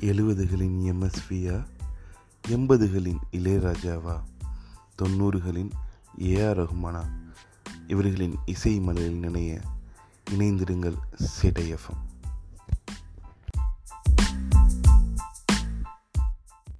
எழுபதுகளின் எம்எஸ்வியா எண்பதுகளின் இளையராஜாவா? தொண்ணூறுகளின் AR ரஹ்மானா இவர்களின் இசை மலையில் நினைய இணைந்திருங்கள் சேட்டை எஃப்எம்